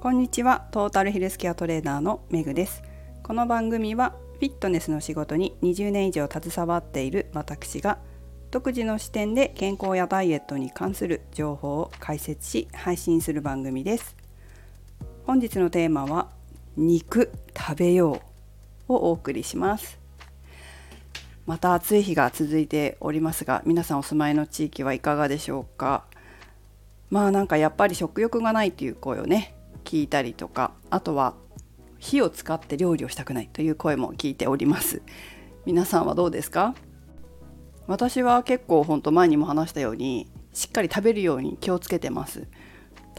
こんにちは。トータルヘルスケアトレーナーのめぐです。この番組はフィットネスの仕事に20年以上携わっている私が独自の視点で健康やダイエットに関する情報を解説し配信する番組です。本日のテーマは肉食べようをお送りします。また暑い日が続いておりますが皆さんお住まいの地域はいかがでしょうか？まあなんかやっぱり食欲がないっていう声をね聞いたりとかあとは火を使って料理をしたくないという声も聞いております。皆さんはどうですか？私は結構ほんと前にも話したようにしっかり食べるように気をつけてます。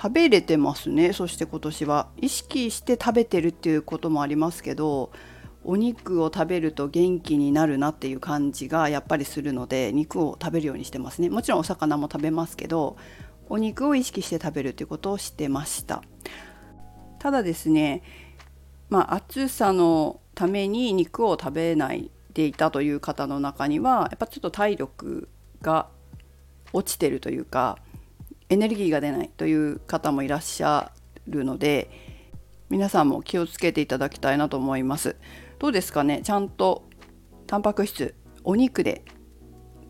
食べれてますね。そして今年は意識して食べてるっていうこともありますけどお肉を食べると元気になるなっていう感じがやっぱりするので肉を食べるようにしてますね。もちろんお魚も食べますけどお肉を意識して食べるっていうことをしてました。ただですねまあ暑さのために肉を食べないでいたという方の中にはやっぱちょっと体力が落ちてるというかエネルギーが出ないという方もいらっしゃるので皆さんも気をつけていただきたいなと思います。どうですかね？ちゃんとタンパク質お肉で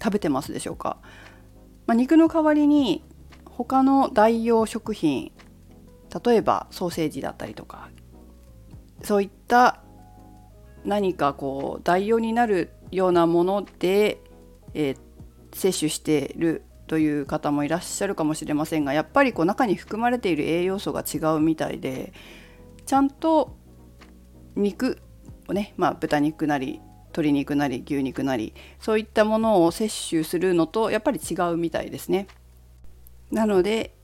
食べてますでしょうか、まあ、肉の代わりに他の代用食品例えばソーセージだったりとかそういった何かこう代用になるようなもので、えー、摂取しているという方もいらっしゃるかもしれませんがやっぱりこう中に含まれている栄養素が違うみたいでちゃんと肉をね、まあ、豚肉なり鶏肉なり牛肉なりそういったものを摂取するのとやっぱり違うみたいですね。なので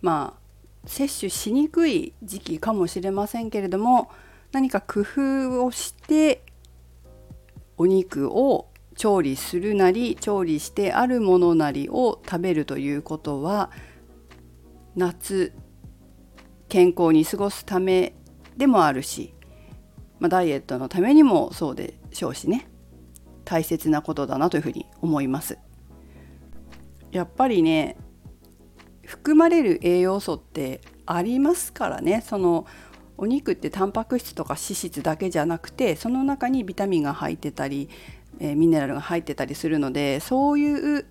ま摂取しにくい時期かもしれませんけれども何か工夫をしてお肉を調理するなり調理してあるものなりを食べるということは夏健康に過ごすためでもあるし、まあ、ダイエットのためにもそうでしょうしね大切なことだなというふうに思います。やっぱりね含まれる栄養素ってありますからねそのお肉ってタンパク質とか脂質だけじゃなくてその中にビタミンが入ってたりえー、ミネラルが入ってたりするのでそういう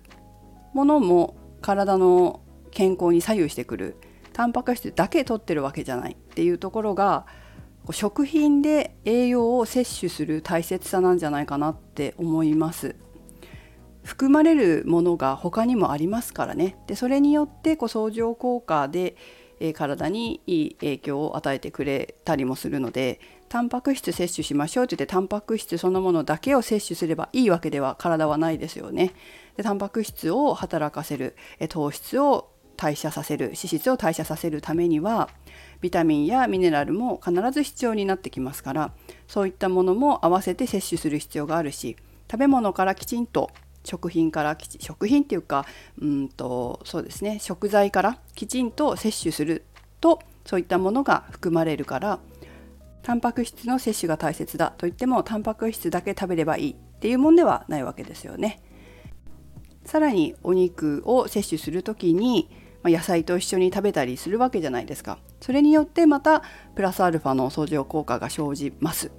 ものも体の健康に左右してくるタンパク質だけ取ってるわけじゃないっていうところが食品で栄養を摂取する大切さなんじゃないかなって思います。含まれるものが他にもありますからねでそれによってこう相乗効果で、えー、体にいい影響を与えてくれたりもするのでタンパク質摂取しましょうって言ってタンパク質そのものだけを摂取すればいいわけでは体はないですよね。でタンパク質を働かせるえ糖質を代謝させる脂質を代謝させるためにはビタミンやミネラルも必ず必要になってきますからそういったものも合わせて摂取する必要があるし食べ物からきちんと食品から食品っていうかうんとそうですね食材からきちんと摂取するとそういったものが含まれるからタンパク質の摂取が大切だと言ってもタンパク質だけ食べればいいっていうもんではないわけですよね。さらにお肉を摂取する時に野菜と一緒に食べたりするわけじゃないですか。それによってまたプラスアルファの相乗効果が生じます。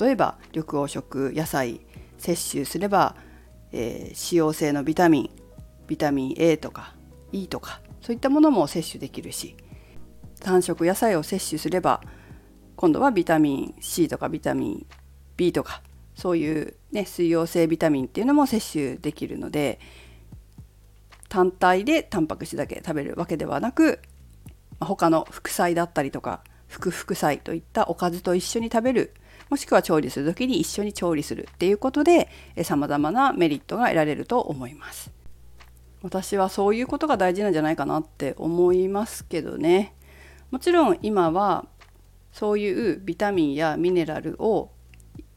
例えば緑黄色野菜摂取すれば、えー、脂溶性のビタミンビタミン A とか E とかそういったものも摂取できるし単色野菜を摂取すれば今度はビタミン C とかビタミン B とかそういう、ね、水溶性ビタミンっていうのも摂取できるので単体でタンパク質だけ食べるわけではなく他の副菜だったりとか副副菜といったおかずと一緒に食べるもしくは調理する時に一緒に調理するっていうことでさまざまなメリットが得られると思います。私はそういうことが大事なんじゃないかなって思いますけどね。もちろん今はそういうビタミンやミネラルを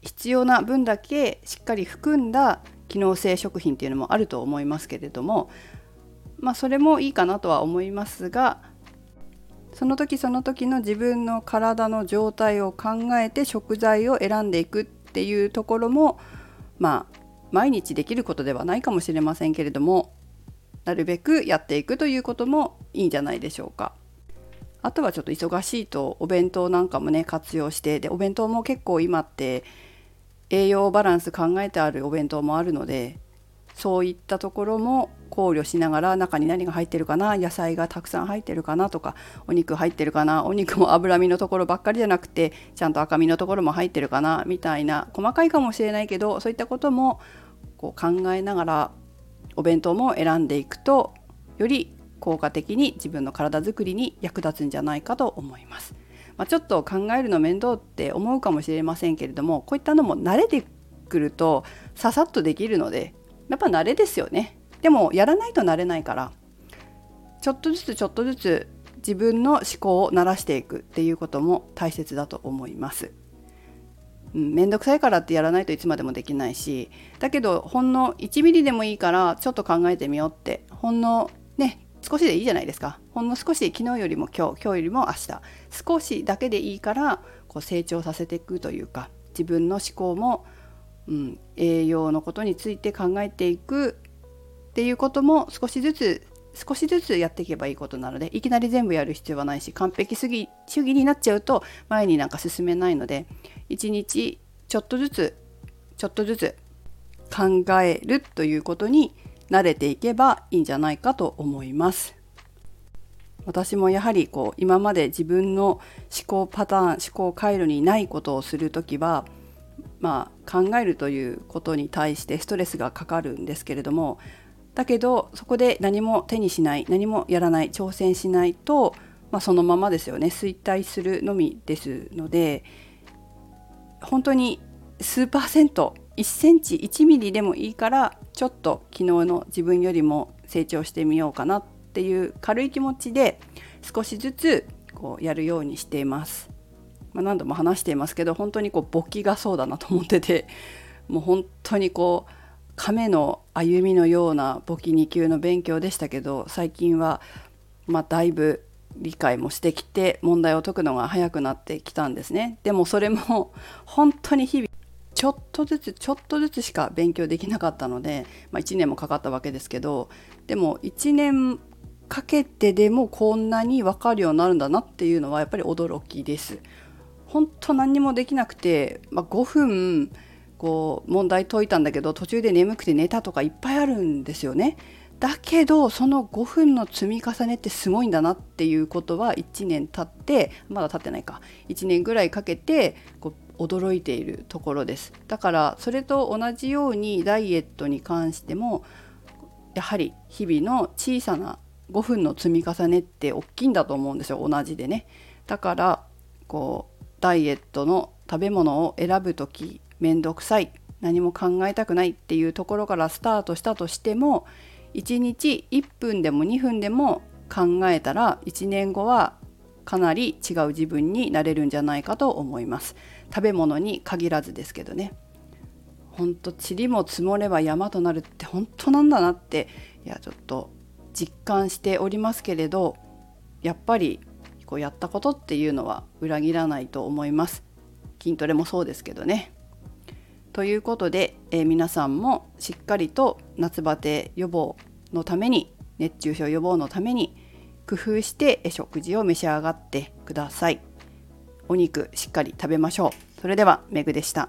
必要な分だけしっかり含んだ機能性食品っていうのもあると思いますけれどもまあそれもいいかなとは思いますがその時その時の自分の体の状態を考えて食材を選んでいくっていうところもまあ毎日できることではないかもしれませんけれどもなるべくやっていくということもいいんじゃないでしょうか。あとはちょっと忙しいとお弁当なんかもね活用してでお弁当も結構今って栄養バランス考えてあるお弁当もあるのでそういったところも考慮しながら中に何が入ってるかな野菜がたくさん入ってるかなとかお肉入ってるかなお肉も脂身のところばっかりじゃなくてちゃんと赤身のところも入ってるかなみたいな細かいかもしれないけどそういったこともこう考えながらお弁当も選んでいくとより効果的に自分の体づくりに役立つんじゃないかと思います。まあ、ちょっと考えるの面倒って思うかもしれませんけれどもこういったのも慣れてくるとささっとできるのでやっぱ慣れですよね。でもやらないと慣れないからちょっとずつちょっとずつ自分の思考を慣らしていくっていうことも大切だと思います。うん、めんくさいからってやらないといつまでもできないしだけどほんの1ミリでもいいからちょっと考えてみようってほんのね少しでいいじゃないですかほんの少し昨日よりも今日今日よりも明日少しだけでいいからこう成長させていくというか自分の思考も、うん、栄養のことについて考えていくっていうことも少しずつ少しずつやっていけばいいことなのでいきなり全部やる必要はないし完璧主義主義になっちゃうと前になんか進めないので一日ちょっとずつちょっとずつ考えるということに慣れていけばいいんじゃないかと思います。私もやはりこう今まで自分の思考パターン思考回路にないことをする時はまあ考えるということに対してストレスがかかるんですけれどもだけどそこで何も手にしない何もやらない挑戦しないと、まあ、そのままですよね衰退するのみですので本当に数パーセント1センチ1ミリでもいいからちょっと昨日の自分よりも成長してみようかなっていう軽い気持ちで少しずつこうやるようにしています。まあ、何度も話していますけど本当にこう簿記がそうだなと思ってて もう本当にこう亀の歩みのような簿記2級の勉強でしたけど最近はまあだいぶ理解もしてきて問題を解くのが早くなってきたんですねでもそれも 本当に日々ちょっとずつちょっとずつしか勉強できなかったので、まあ、1年もかかったわけですけどでも1年かけてでもこんなに分かるようになるんだなっていうのはやっぱり驚きです。本当何にもできなくて、まあ、5分こう問題解いたんだけど途中で眠くて寝たとかいっぱいあるんですよね。だけどその5分の積み重ねってすごいんだなっていうことは1年経ってまだ経ってないか。1年ぐらいかけてこう驚いているところです。だからそれと同じようにダイエットに関してもやはり日々の小さな5分の積み重ねって大きいんだと思うんですよ。同じでね。だからこうダイエットの食べ物を選ぶ時めんどくさい何も考えたくないっていうところからスタートしたとしても1日1分でも2分でも考えたら1年後はかなり違う自分になれるんじゃないかと思います。食べ物に限らずですけどね。ほんと塵も積もれば山となるって本当なんだなっていやちょっと実感しておりますけれどやっぱりこうやったことっていうのは裏切らないと思います筋トレもそうですけどねということで、えー、皆さんもしっかりと夏バテ予防のために熱中症予防のために工夫して食事を召し上がってください。お肉しっかり食べましょう。それではめぐでした。